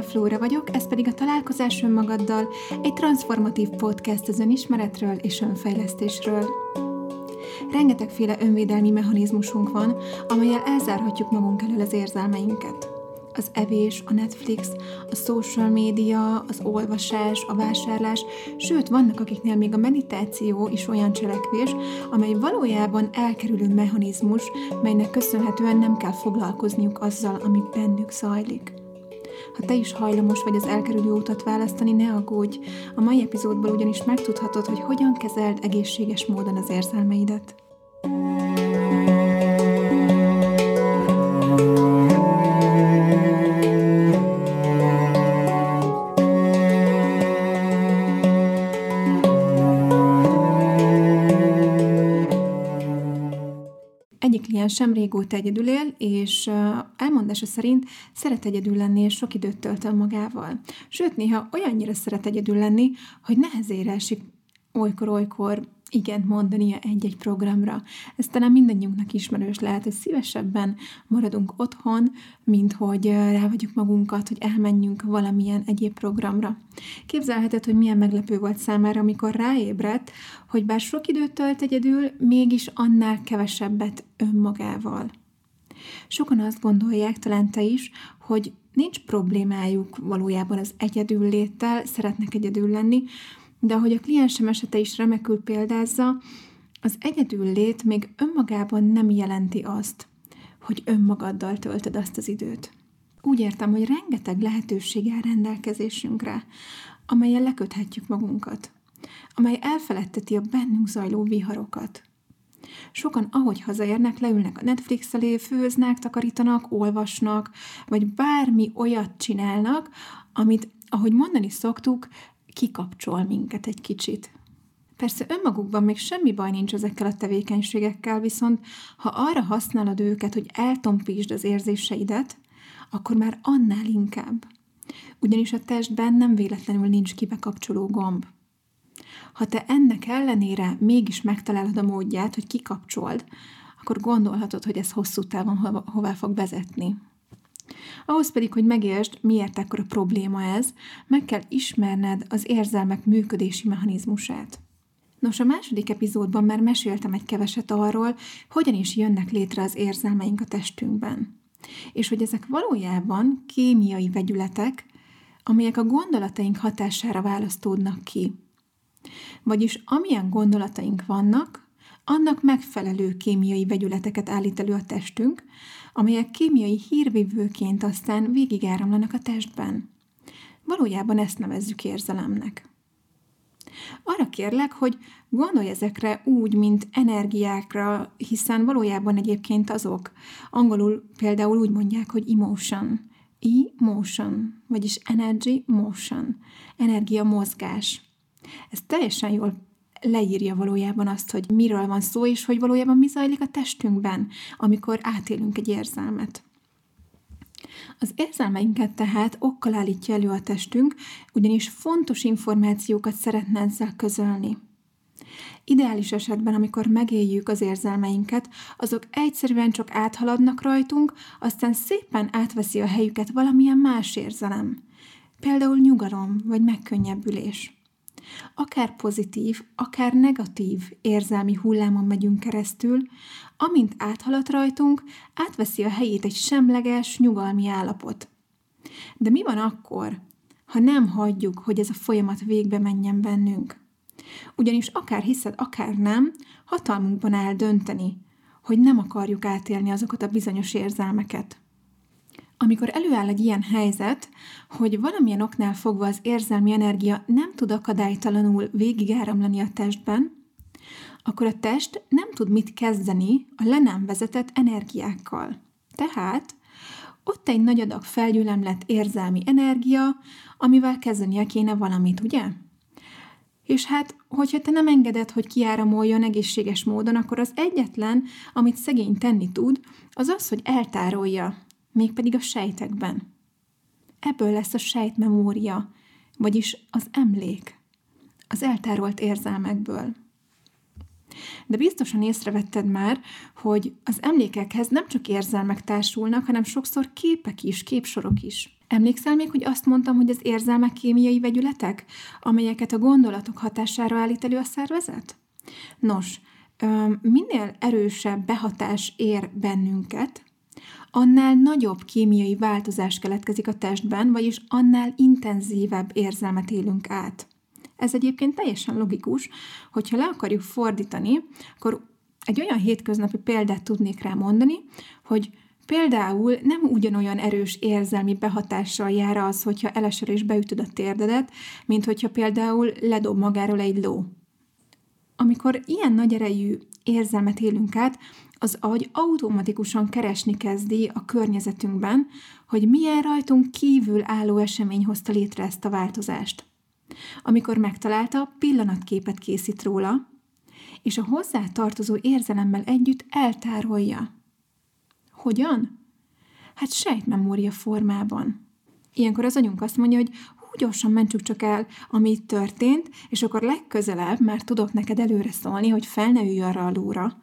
Maria Flóra vagyok, ez pedig a Találkozás önmagaddal, egy transformatív podcast az önismeretről és önfejlesztésről. Rengetegféle önvédelmi mechanizmusunk van, amelyel elzárhatjuk magunk elől az érzelmeinket. Az evés, a Netflix, a social média, az olvasás, a vásárlás, sőt, vannak akiknél még a meditáció is olyan cselekvés, amely valójában elkerülő mechanizmus, melynek köszönhetően nem kell foglalkozniuk azzal, ami bennük zajlik. Ha te is hajlamos vagy az elkerülő útat választani, ne aggódj! A mai epizódból ugyanis megtudhatod, hogy hogyan kezeld egészséges módon az érzelmeidet. Egyik kliensem régóta egyedül él, és elmondása szerint szeret egyedül lenni, és sok időt tölt el magával. Sőt, néha olyannyira szeret egyedül lenni, hogy nehezére esik olykor-olykor igent mondania egy-egy programra. Ez talán mindannyiunknak ismerős lehet, hogy szívesebben maradunk otthon, mint hogy rávagyuk magunkat, hogy elmenjünk valamilyen egyéb programra. Képzelheted, hogy milyen meglepő volt számára, amikor ráébredt, hogy bár sok időt tölt egyedül, mégis annál kevesebbet önmagával. Sokan azt gondolják, talán te is, hogy nincs problémájuk valójában az egyedül léttel, szeretnek egyedül lenni, de ahogy a kliensem esete is remekül példázza, az egyedül lét még önmagában nem jelenti azt, hogy önmagaddal töltöd azt az időt. Úgy értem, hogy rengeteg lehetőség áll rendelkezésünkre, amelyen leköthetjük magunkat, amely elfeledteti a bennünk zajló viharokat. Sokan, ahogy hazaérnek, leülnek a Netflix elé, főznek, takarítanak, olvasnak, vagy bármi olyat csinálnak, amit, ahogy mondani szoktuk, kikapcsol minket egy kicsit. Persze önmagukban még semmi baj nincs ezekkel a tevékenységekkel, viszont ha arra használod őket, hogy eltompítsd az érzéseidet, akkor már annál inkább. Ugyanis a testben nem véletlenül nincs kibekapcsoló gomb. Ha te ennek ellenére mégis megtalálod a módját, hogy kikapcsold, akkor gondolhatod, hogy ez hosszú távon hová fog vezetni. Ahhoz pedig, hogy megértsd, miért ekkora probléma ez, meg kell ismerned az érzelmek működési mechanizmusát. Nos, a második epizódban már meséltem egy keveset arról, hogyan is jönnek létre az érzelmeink a testünkben. És hogy ezek valójában kémiai vegyületek, amelyek a gondolataink hatására választódnak ki. Vagyis amilyen gondolataink vannak, annak megfelelő kémiai vegyületeket állít elő a testünk, amelyek kémiai hírvívőként aztán végigáramlanak a testben. Valójában ezt nevezzük érzelemnek. Arra kérlek, hogy gondolj ezekre úgy, mint energiákra, hiszen valójában egyébként azok. Angolul például úgy mondják, hogy emotion. E-motion, vagyis energy motion. Energia mozgás. Ez teljesen jól leírja valójában azt, hogy miről van szó, és hogy valójában mi zajlik a testünkben, amikor átélünk egy érzelmet. Az érzelmeinket tehát okkal állítja elő a testünk, ugyanis fontos információkat szeretne ezzel közölni. Ideális esetben, amikor megéljük az érzelmeinket, azok egyszerűen csak áthaladnak rajtunk, aztán szépen átveszi a helyüket valamilyen más érzelem. Például nyugalom vagy megkönnyebbülés. Akár pozitív, akár negatív érzelmi hullámon megyünk keresztül, amint áthalad rajtunk, átveszi a helyét egy semleges, nyugalmi állapot. De mi van akkor, ha nem hagyjuk, hogy ez a folyamat végbe menjen bennünk? Ugyanis akár hiszed, akár nem, hatalmunkban áll dönteni, hogy nem akarjuk átélni azokat a bizonyos érzelmeket. Amikor előáll egy ilyen helyzet, hogy valamilyen oknál fogva az érzelmi energia nem tud akadálytalanul végigáramlani a testben, akkor a test nem tud mit kezdeni a le nem vezetett energiákkal. Tehát ott egy nagy adag felgyülemlett érzelmi energia, amivel kezdenie kéne valamit, ugye? És hát, hogyha te nem engeded, hogy kiáramoljon egészséges módon, akkor az egyetlen, amit szegény tenni tud, az az, hogy eltárolja mégpedig a sejtekben. Ebből lesz a sejtmemória, vagyis az emlék, az eltárolt érzelmekből. De biztosan észrevetted már, hogy az emlékekhez nem csak érzelmek társulnak, hanem sokszor képek is, képsorok is. Emlékszel még, hogy azt mondtam, hogy az érzelmek kémiai vegyületek, amelyeket a gondolatok hatására állít elő a szervezet? Nos, minél erősebb behatás ér bennünket, annál nagyobb kémiai változás keletkezik a testben, vagyis annál intenzívebb érzelmet élünk át. Ez egyébként teljesen logikus, hogyha le akarjuk fordítani, akkor egy olyan hétköznapi példát tudnék rá mondani, hogy Például nem ugyanolyan erős érzelmi behatással jár az, hogyha elesel és beütöd a térdedet, mint hogyha például ledob magáról egy ló. Amikor ilyen nagy erejű érzelmet élünk át, az agy automatikusan keresni kezdi a környezetünkben, hogy milyen rajtunk kívül álló esemény hozta létre ezt a változást. Amikor megtalálta, pillanatképet készít róla, és a hozzá tartozó érzelemmel együtt eltárolja. Hogyan? Hát sejtmemória formában. Ilyenkor az anyunk azt mondja, hogy hú, gyorsan mentsük csak el, ami történt, és akkor legközelebb már tudok neked előre szólni, hogy fel ne ülj arra a lóra.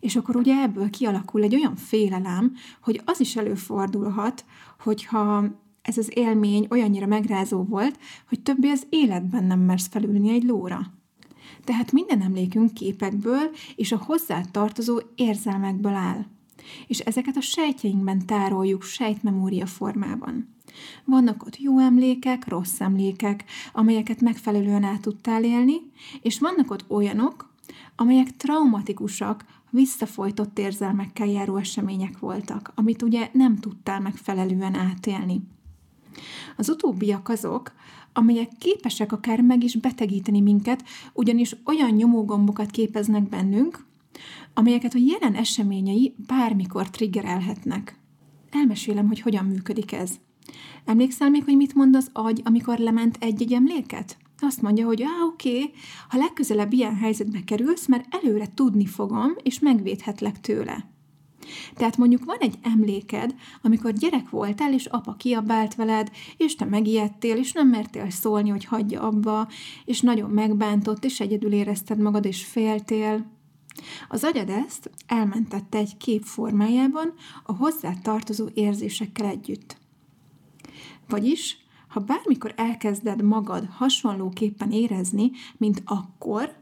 És akkor ugye ebből kialakul egy olyan félelem, hogy az is előfordulhat, hogyha ez az élmény olyannyira megrázó volt, hogy többé az életben nem mersz felülni egy lóra. Tehát minden emlékünk képekből és a hozzá tartozó érzelmekből áll és ezeket a sejtjeinkben tároljuk sejtmemória formában. Vannak ott jó emlékek, rossz emlékek, amelyeket megfelelően át tudtál élni, és vannak ott olyanok, amelyek traumatikusak, visszafolytott érzelmekkel járó események voltak, amit ugye nem tudtál megfelelően átélni. Az utóbbiak azok, amelyek képesek akár meg is betegíteni minket, ugyanis olyan nyomógombokat képeznek bennünk, amelyeket a jelen eseményei bármikor triggerelhetnek. Elmesélem, hogy hogyan működik ez. Emlékszel még, hogy mit mond az agy, amikor lement egy-egy emléket? Azt mondja, hogy ah, oké, okay, ha legközelebb ilyen helyzetbe kerülsz, mert előre tudni fogom, és megvédhetlek tőle. Tehát mondjuk van egy emléked, amikor gyerek voltál, és apa kiabált veled, és te megijedtél, és nem mertél szólni, hogy hagyja abba, és nagyon megbántott, és egyedül érezted magad, és féltél. Az agyad ezt elmentette egy kép formájában a hozzá tartozó érzésekkel együtt. Vagyis, ha bármikor elkezded magad hasonlóképpen érezni, mint akkor,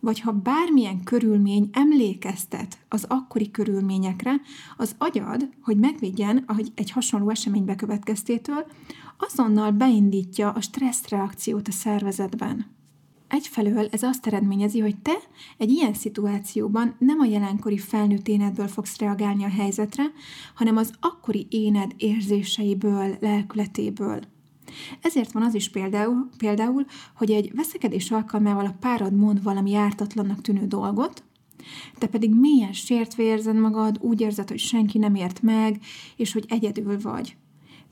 vagy ha bármilyen körülmény emlékeztet az akkori körülményekre, az agyad, hogy megvédjen egy hasonló esemény bekövetkeztétől, azonnal beindítja a stresszreakciót a szervezetben. Egyfelől ez azt eredményezi, hogy te egy ilyen szituációban nem a jelenkori felnőtt énedből fogsz reagálni a helyzetre, hanem az akkori éned érzéseiből, lelkületéből. Ezért van az is például, például, hogy egy veszekedés alkalmával a párad mond valami ártatlannak tűnő dolgot, te pedig mélyen sértve érzed magad, úgy érzed, hogy senki nem ért meg, és hogy egyedül vagy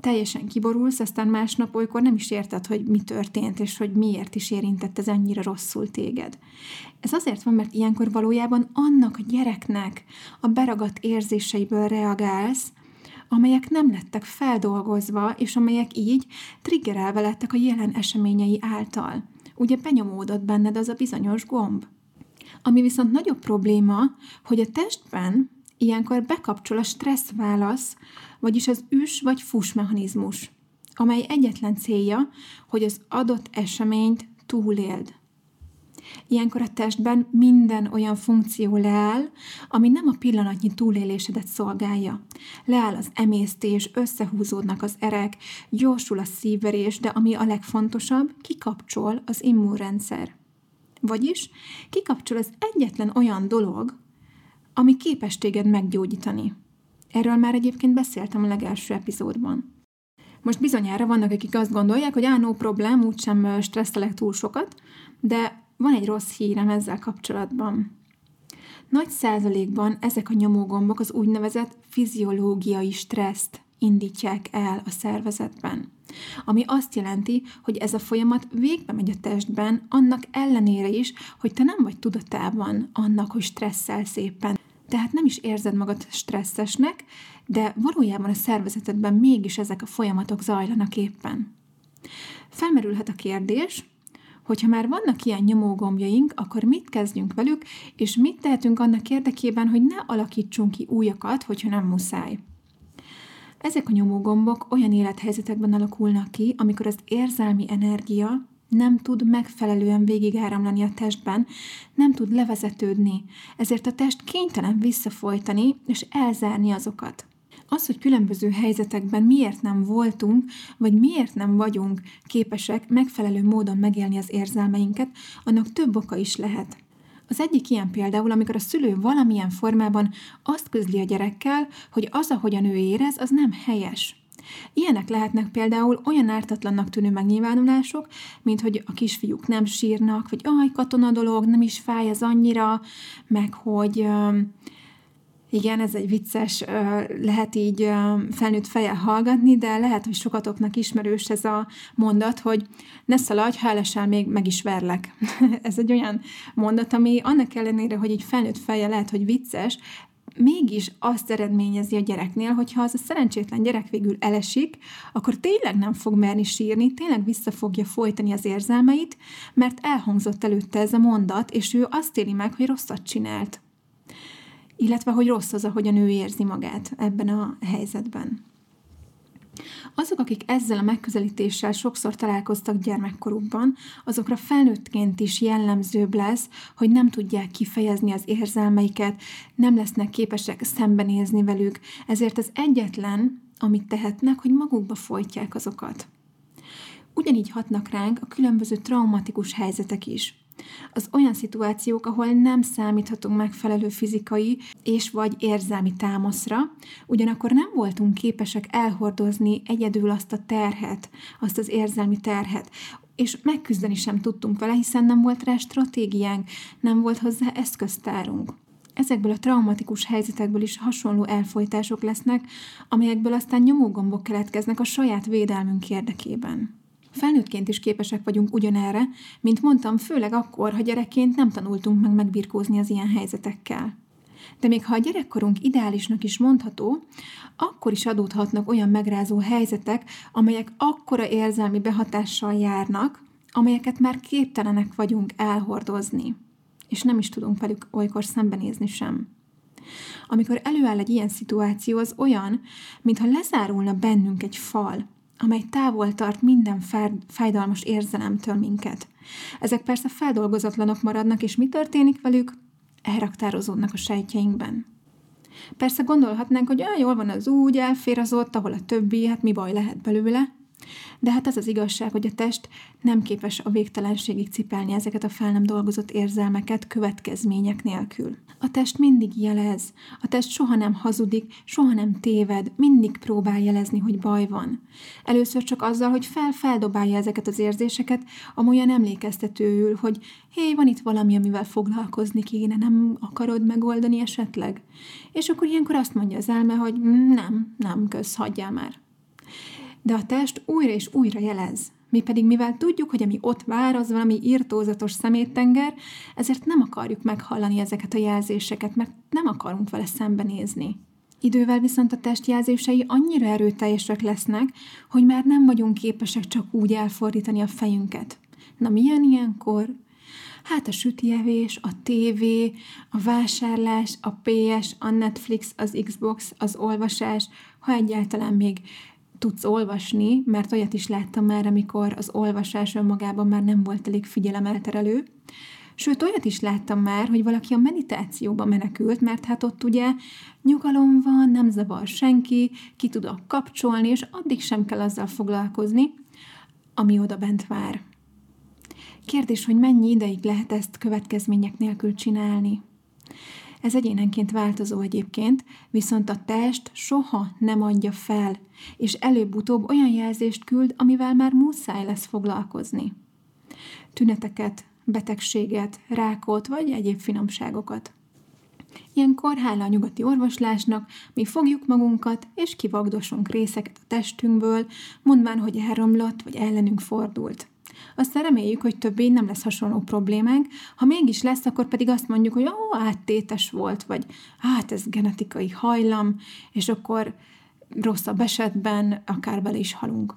teljesen kiborulsz, aztán másnap olykor nem is érted, hogy mi történt, és hogy miért is érintett ez ennyire rosszul téged. Ez azért van, mert ilyenkor valójában annak a gyereknek a beragadt érzéseiből reagálsz, amelyek nem lettek feldolgozva, és amelyek így triggerelve lettek a jelen eseményei által. Ugye benyomódott benned az a bizonyos gomb. Ami viszont nagyobb probléma, hogy a testben ilyenkor bekapcsol a stressz válasz, vagyis az üs vagy fus mechanizmus, amely egyetlen célja, hogy az adott eseményt túléld. Ilyenkor a testben minden olyan funkció leáll, ami nem a pillanatnyi túlélésedet szolgálja. Leáll az emésztés, összehúzódnak az erek, gyorsul a szívverés, de ami a legfontosabb, kikapcsol az immunrendszer. Vagyis kikapcsol az egyetlen olyan dolog, ami képes téged meggyógyítani. Erről már egyébként beszéltem a legelső epizódban. Most bizonyára vannak, akik azt gondolják, hogy á, no problém, úgysem stresszelek túl sokat, de van egy rossz hírem ezzel kapcsolatban. Nagy százalékban ezek a nyomógombok az úgynevezett fiziológiai stresszt indítják el a szervezetben. Ami azt jelenti, hogy ez a folyamat végbe megy a testben, annak ellenére is, hogy te nem vagy tudatában annak, hogy stresszel szépen tehát nem is érzed magad stresszesnek, de valójában a szervezetedben mégis ezek a folyamatok zajlanak éppen. Felmerülhet a kérdés, hogyha már vannak ilyen nyomógombjaink, akkor mit kezdjünk velük, és mit tehetünk annak érdekében, hogy ne alakítsunk ki újakat, hogyha nem muszáj. Ezek a nyomógombok olyan élethelyzetekben alakulnak ki, amikor az érzelmi energia nem tud megfelelően végigáramlani a testben, nem tud levezetődni, ezért a test kénytelen visszafolytani és elzárni azokat. Az, hogy különböző helyzetekben miért nem voltunk, vagy miért nem vagyunk képesek megfelelő módon megélni az érzelmeinket, annak több oka is lehet. Az egyik ilyen például, amikor a szülő valamilyen formában azt közli a gyerekkel, hogy az, ahogyan ő érez, az nem helyes. Ilyenek lehetnek például olyan ártatlannak tűnő megnyilvánulások, mint hogy a kisfiúk nem sírnak, vagy aj, katona dolog, nem is fáj ez annyira, meg hogy igen, ez egy vicces, lehet így felnőtt fejel hallgatni, de lehet, hogy sokatoknak ismerős ez a mondat, hogy ne szaladj, ha elesel, még meg is verlek. ez egy olyan mondat, ami annak ellenére, hogy így felnőtt fejel lehet, hogy vicces, mégis azt eredményezi a gyereknél, hogy ha az a szerencsétlen gyerek végül elesik, akkor tényleg nem fog merni sírni, tényleg vissza fogja folytani az érzelmeit, mert elhangzott előtte ez a mondat, és ő azt éli meg, hogy rosszat csinált illetve hogy rossz az, ahogyan ő érzi magát ebben a helyzetben. Azok, akik ezzel a megközelítéssel sokszor találkoztak gyermekkorukban, azokra felnőttként is jellemzőbb lesz, hogy nem tudják kifejezni az érzelmeiket, nem lesznek képesek szembenézni velük, ezért az egyetlen, amit tehetnek, hogy magukba folytják azokat. Ugyanígy hatnak ránk a különböző traumatikus helyzetek is az olyan szituációk, ahol nem számíthatunk megfelelő fizikai és vagy érzelmi támaszra, ugyanakkor nem voltunk képesek elhordozni egyedül azt a terhet, azt az érzelmi terhet, és megküzdeni sem tudtunk vele, hiszen nem volt rá stratégiánk, nem volt hozzá eszköztárunk. Ezekből a traumatikus helyzetekből is hasonló elfolytások lesznek, amelyekből aztán nyomógombok keletkeznek a saját védelmünk érdekében. Felnőttként is képesek vagyunk ugyanerre, mint mondtam, főleg akkor, ha gyerekként nem tanultunk meg megbirkózni az ilyen helyzetekkel. De még ha a gyerekkorunk ideálisnak is mondható, akkor is adódhatnak olyan megrázó helyzetek, amelyek akkora érzelmi behatással járnak, amelyeket már képtelenek vagyunk elhordozni, és nem is tudunk velük olykor szembenézni sem. Amikor előáll egy ilyen szituáció, az olyan, mintha lezárulna bennünk egy fal, amely távol tart minden fájdalmas érzelemtől minket. Ezek persze feldolgozatlanok maradnak, és mi történik velük? Elraktározódnak a sejtjeinkben. Persze gondolhatnánk, hogy olyan jól van az úgy, elfér az ott, ahol a többi, hát mi baj lehet belőle, de hát az az igazság, hogy a test nem képes a végtelenségig cipelni ezeket a fel nem dolgozott érzelmeket következmények nélkül. A test mindig jelez, a test soha nem hazudik, soha nem téved, mindig próbál jelezni, hogy baj van. Először csak azzal, hogy fel-feldobálja ezeket az érzéseket, amolyan emlékeztetőül, hogy hé, van itt valami, amivel foglalkozni kéne, nem akarod megoldani esetleg? És akkor ilyenkor azt mondja az elme, hogy nem, nem, kösz, hagyjál már de a test újra és újra jelez. Mi pedig, mivel tudjuk, hogy ami ott vár, az valami írtózatos szeméttenger, ezért nem akarjuk meghallani ezeket a jelzéseket, mert nem akarunk vele szembenézni. Idővel viszont a testjelzései annyira erőteljesek lesznek, hogy már nem vagyunk képesek csak úgy elfordítani a fejünket. Na milyen ilyenkor? Hát a sütievés, a tévé, a vásárlás, a PS, a Netflix, az Xbox, az olvasás, ha egyáltalán még tudsz olvasni, mert olyat is láttam már, amikor az olvasás önmagában már nem volt elég figyelemelterelő. Sőt, olyat is láttam már, hogy valaki a meditációba menekült, mert hát ott ugye nyugalom van, nem zavar senki, ki tudok kapcsolni, és addig sem kell azzal foglalkozni, ami oda bent vár. Kérdés, hogy mennyi ideig lehet ezt következmények nélkül csinálni? Ez egyénenként változó egyébként, viszont a test soha nem adja fel, és előbb-utóbb olyan jelzést küld, amivel már muszáj lesz foglalkozni. Tüneteket, betegséget, rákot vagy egyéb finomságokat. Ilyenkor, hála a nyugati orvoslásnak, mi fogjuk magunkat, és kivagdosunk részeket a testünkből, mondván, hogy elromlott, vagy ellenünk fordult. Aztán reméljük, hogy többé nem lesz hasonló problémánk, ha mégis lesz, akkor pedig azt mondjuk, hogy ó, áttétes volt, vagy hát ez genetikai hajlam, és akkor rosszabb esetben akár bele is halunk.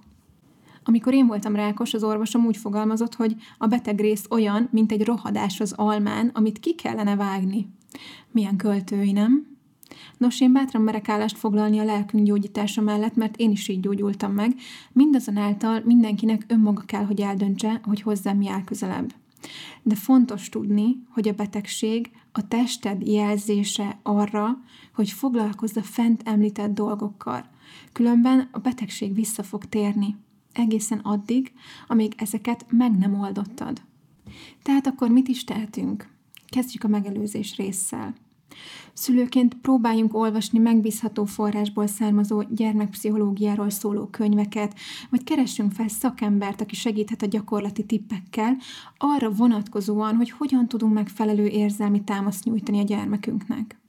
Amikor én voltam rákos, az orvosom úgy fogalmazott, hogy a beteg rész olyan, mint egy rohadás az almán, amit ki kellene vágni. Milyen költői, nem? Nos, én bátran merek állást foglalni a lelkünk gyógyítása mellett, mert én is így gyógyultam meg. Mindazonáltal mindenkinek önmaga kell, hogy eldöntse, hogy hozzám mi áll közelebb. De fontos tudni, hogy a betegség a tested jelzése arra, hogy foglalkozz a fent említett dolgokkal. Különben a betegség vissza fog térni. Egészen addig, amíg ezeket meg nem oldottad. Tehát akkor mit is tehetünk? Kezdjük a megelőzés résszel. Szülőként próbáljunk olvasni megbízható forrásból származó gyermekpszichológiáról szóló könyveket, vagy keressünk fel szakembert, aki segíthet a gyakorlati tippekkel, arra vonatkozóan, hogy hogyan tudunk megfelelő érzelmi támaszt nyújtani a gyermekünknek.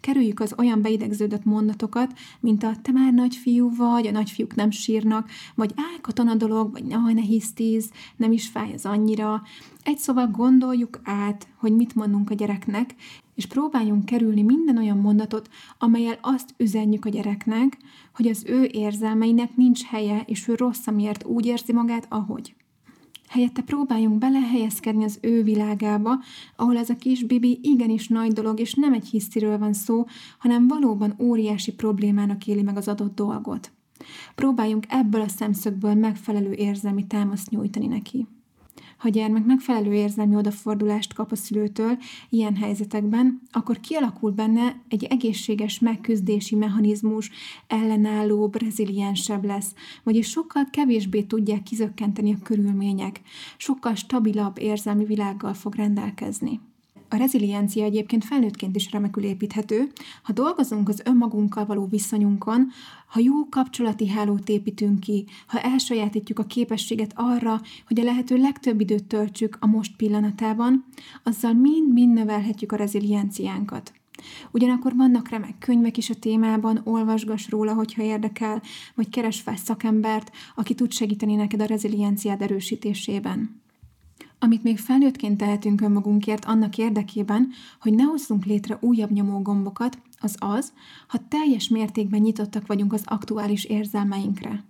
Kerüljük az olyan beidegződött mondatokat, mint a te már nagyfiú vagy, a nagyfiúk nem sírnak, vagy álkaton a dolog, vagy ne, ne hisztíz, nem is fáj az annyira. Egy szóval gondoljuk át, hogy mit mondunk a gyereknek, és próbáljunk kerülni minden olyan mondatot, amelyel azt üzenjük a gyereknek, hogy az ő érzelmeinek nincs helye, és ő rossz, amiért úgy érzi magát, ahogy. Helyette próbáljunk belehelyezkedni az ő világába, ahol ez a kis Bibi igenis nagy dolog, és nem egy hisztiről van szó, hanem valóban óriási problémának éli meg az adott dolgot. Próbáljunk ebből a szemszögből megfelelő érzelmi támaszt nyújtani neki. Ha a gyermek megfelelő érzelmi odafordulást kap a szülőtől ilyen helyzetekben, akkor kialakul benne egy egészséges megküzdési mechanizmus, ellenállóbb, reziliensebb lesz, vagyis sokkal kevésbé tudják kizökkenteni a körülmények, sokkal stabilabb érzelmi világgal fog rendelkezni. A reziliencia egyébként felnőttként is remekül építhető. Ha dolgozunk az önmagunkkal való viszonyunkon, ha jó kapcsolati hálót építünk ki, ha elsajátítjuk a képességet arra, hogy a lehető legtöbb időt töltsük a most pillanatában, azzal mind-mind növelhetjük a rezilienciánkat. Ugyanakkor vannak remek könyvek is a témában, olvasgass róla, hogyha érdekel, vagy keres fel szakembert, aki tud segíteni neked a rezilienciád erősítésében. Amit még felnőttként tehetünk önmagunkért annak érdekében, hogy ne hozzunk létre újabb nyomógombokat, az az, ha teljes mértékben nyitottak vagyunk az aktuális érzelmeinkre.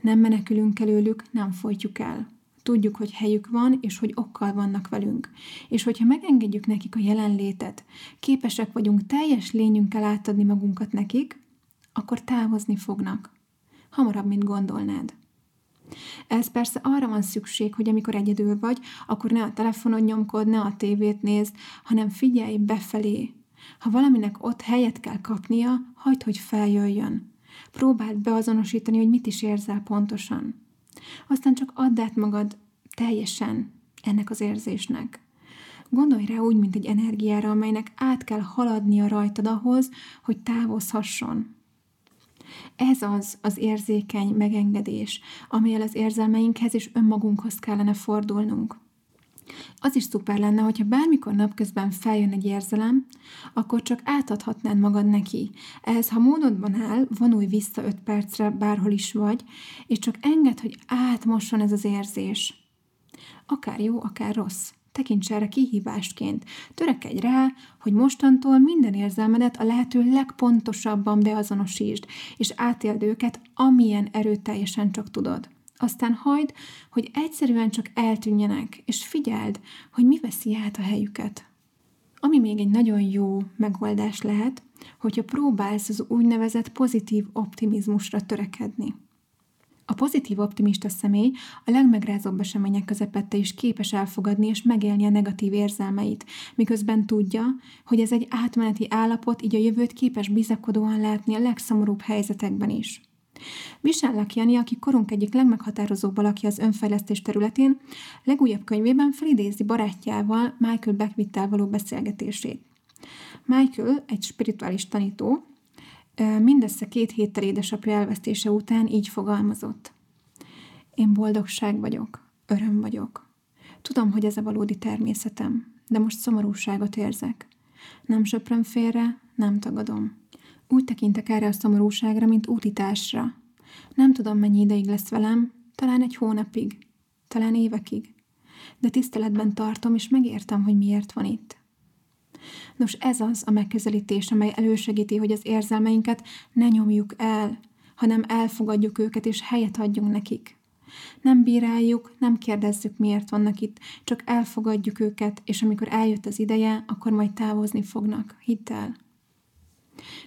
Nem menekülünk előlük, nem folytjuk el. Tudjuk, hogy helyük van, és hogy okkal vannak velünk. És hogyha megengedjük nekik a jelenlétet, képesek vagyunk teljes lényünkkel átadni magunkat nekik, akkor távozni fognak. Hamarabb, mint gondolnád. Ez persze arra van szükség, hogy amikor egyedül vagy, akkor ne a telefonon nyomkod, ne a tévét nézd, hanem figyelj befelé. Ha valaminek ott helyet kell kapnia, hagyd, hogy feljöjjön. Próbáld beazonosítani, hogy mit is érzel pontosan. Aztán csak add át magad teljesen ennek az érzésnek. Gondolj rá úgy, mint egy energiára, amelynek át kell haladnia rajtad ahhoz, hogy távozhasson. Ez az az érzékeny megengedés, amelyel az érzelmeinkhez és önmagunkhoz kellene fordulnunk. Az is szuper lenne, hogyha bármikor napközben feljön egy érzelem, akkor csak átadhatnád magad neki. Ehhez, ha módodban áll, vonulj vissza öt percre, bárhol is vagy, és csak enged, hogy átmosson ez az érzés. Akár jó, akár rossz. Tekints erre kihívásként. Törekedj rá, hogy mostantól minden érzelmedet a lehető legpontosabban beazonosítsd, és átéld őket, amilyen erőteljesen csak tudod. Aztán hagyd, hogy egyszerűen csak eltűnjenek, és figyeld, hogy mi veszi át a helyüket. Ami még egy nagyon jó megoldás lehet, hogyha próbálsz az úgynevezett pozitív optimizmusra törekedni. A pozitív optimista személy a legmegrázóbb események közepette is képes elfogadni és megélni a negatív érzelmeit, miközben tudja, hogy ez egy átmeneti állapot, így a jövőt képes bizakodóan látni a legszomorúbb helyzetekben is. Visellek Jani, aki korunk egyik legmeghatározóbb alakja az önfejlesztés területén, legújabb könyvében felidézi barátjával, Michael Beckwittel való beszélgetését. Michael egy spirituális tanító, mindössze két héttel édesapja elvesztése után így fogalmazott. Én boldogság vagyok, öröm vagyok. Tudom, hogy ez a valódi természetem, de most szomorúságot érzek. Nem söpröm félre, nem tagadom. Úgy tekintek erre a szomorúságra, mint útitásra. Nem tudom, mennyi ideig lesz velem, talán egy hónapig, talán évekig. De tiszteletben tartom, és megértem, hogy miért van itt. Nos, ez az a megközelítés, amely elősegíti, hogy az érzelmeinket ne nyomjuk el, hanem elfogadjuk őket, és helyet adjunk nekik. Nem bíráljuk, nem kérdezzük, miért vannak itt, csak elfogadjuk őket, és amikor eljött az ideje, akkor majd távozni fognak. Hidd el!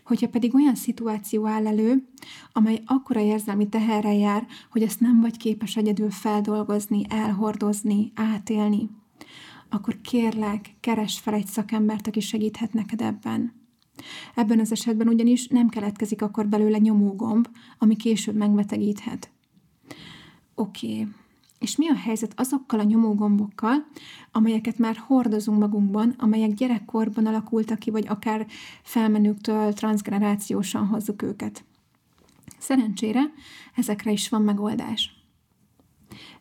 Hogyha pedig olyan szituáció áll elő, amely akkora érzelmi teherrel jár, hogy ezt nem vagy képes egyedül feldolgozni, elhordozni, átélni, akkor kérlek, keres fel egy szakembert, aki segíthet neked ebben. Ebben az esetben ugyanis nem keletkezik akkor belőle nyomógomb, ami később megbetegíthet. Oké, és mi a helyzet azokkal a nyomógombokkal, amelyeket már hordozunk magunkban, amelyek gyerekkorban alakultak ki, vagy akár felmenőktől transgenerációsan hozzuk őket? Szerencsére ezekre is van megoldás.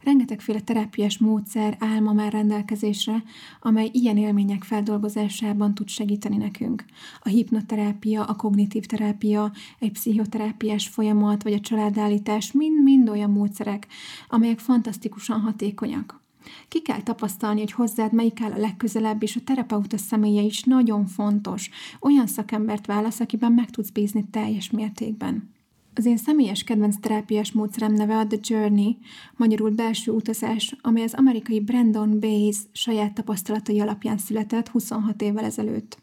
Rengetegféle terápiás módszer álma már rendelkezésre, amely ilyen élmények feldolgozásában tud segíteni nekünk. A hipnoterápia, a kognitív terápia, egy pszichoterápiás folyamat, vagy a családállítás mind-mind olyan módszerek, amelyek fantasztikusan hatékonyak. Ki kell tapasztalni, hogy hozzád melyik áll a legközelebb, és a terapeuta személye is nagyon fontos. Olyan szakembert válasz, akiben meg tudsz bízni teljes mértékben. Az én személyes kedvenc terápiás módszerem neve a The Journey, magyarul belső utazás, amely az amerikai Brandon Bayes saját tapasztalatai alapján született 26 évvel ezelőtt.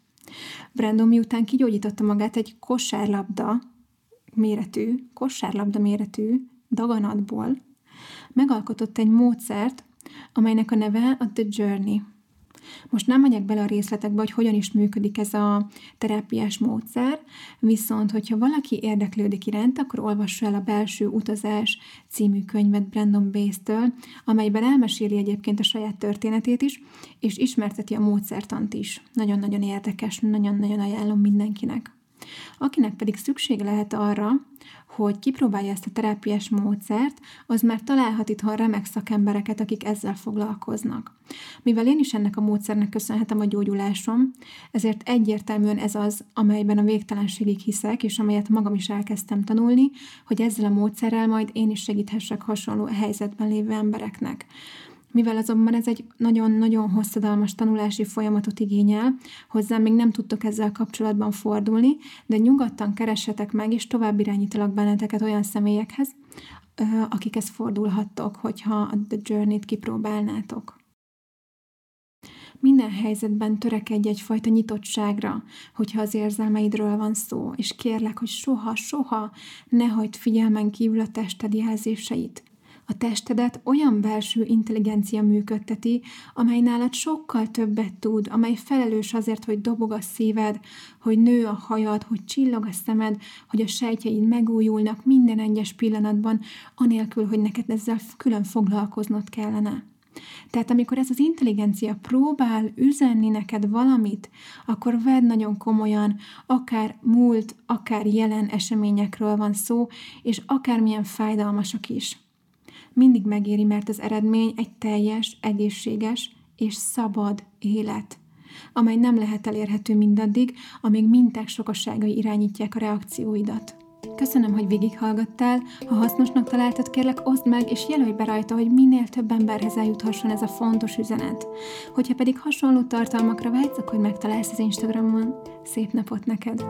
Brandon miután kigyógyította magát egy kosárlabda méretű, kosárlabda méretű daganatból, megalkotott egy módszert, amelynek a neve a The Journey – most nem megyek bele a részletekbe, hogy hogyan is működik ez a terápiás módszer, viszont hogyha valaki érdeklődik iránt, akkor olvassa el a Belső Utazás című könyvet Brandon Bass-től, amelyben elmeséli egyébként a saját történetét is, és ismerteti a módszertant is. Nagyon-nagyon érdekes, nagyon-nagyon ajánlom mindenkinek. Akinek pedig szüksége lehet arra, hogy kipróbálja ezt a terápiás módszert, az már találhat itthon remek szakembereket, akik ezzel foglalkoznak. Mivel én is ennek a módszernek köszönhetem a gyógyulásom, ezért egyértelműen ez az, amelyben a végtelenségig hiszek, és amelyet magam is elkezdtem tanulni, hogy ezzel a módszerrel majd én is segíthessek hasonló helyzetben lévő embereknek. Mivel azonban ez egy nagyon-nagyon hosszadalmas tanulási folyamatot igényel, hozzám még nem tudtok ezzel kapcsolatban fordulni, de nyugodtan keressetek meg, és tovább irányítalak benneteket olyan személyekhez, akikhez fordulhattok, hogyha a The Journey-t kipróbálnátok. Minden helyzetben törekedj egyfajta nyitottságra, hogyha az érzelmeidről van szó, és kérlek, hogy soha, soha ne hagyd figyelmen kívül a tested jelzéseit. A testedet olyan belső intelligencia működteti, amely nálad sokkal többet tud, amely felelős azért, hogy dobog a szíved, hogy nő a hajad, hogy csillog a szemed, hogy a sejtjeid megújulnak minden egyes pillanatban, anélkül, hogy neked ezzel külön foglalkoznod kellene. Tehát amikor ez az intelligencia próbál üzenni neked valamit, akkor vedd nagyon komolyan, akár múlt, akár jelen eseményekről van szó, és akármilyen fájdalmasak is mindig megéri, mert az eredmény egy teljes, egészséges és szabad élet, amely nem lehet elérhető mindaddig, amíg minták sokasságai irányítják a reakcióidat. Köszönöm, hogy végighallgattál. Ha hasznosnak találtad, kérlek oszd meg, és jelölj be rajta, hogy minél több emberhez eljuthasson ez a fontos üzenet. Hogyha pedig hasonló tartalmakra vágysz, akkor megtalálsz az Instagramon. Szép napot neked!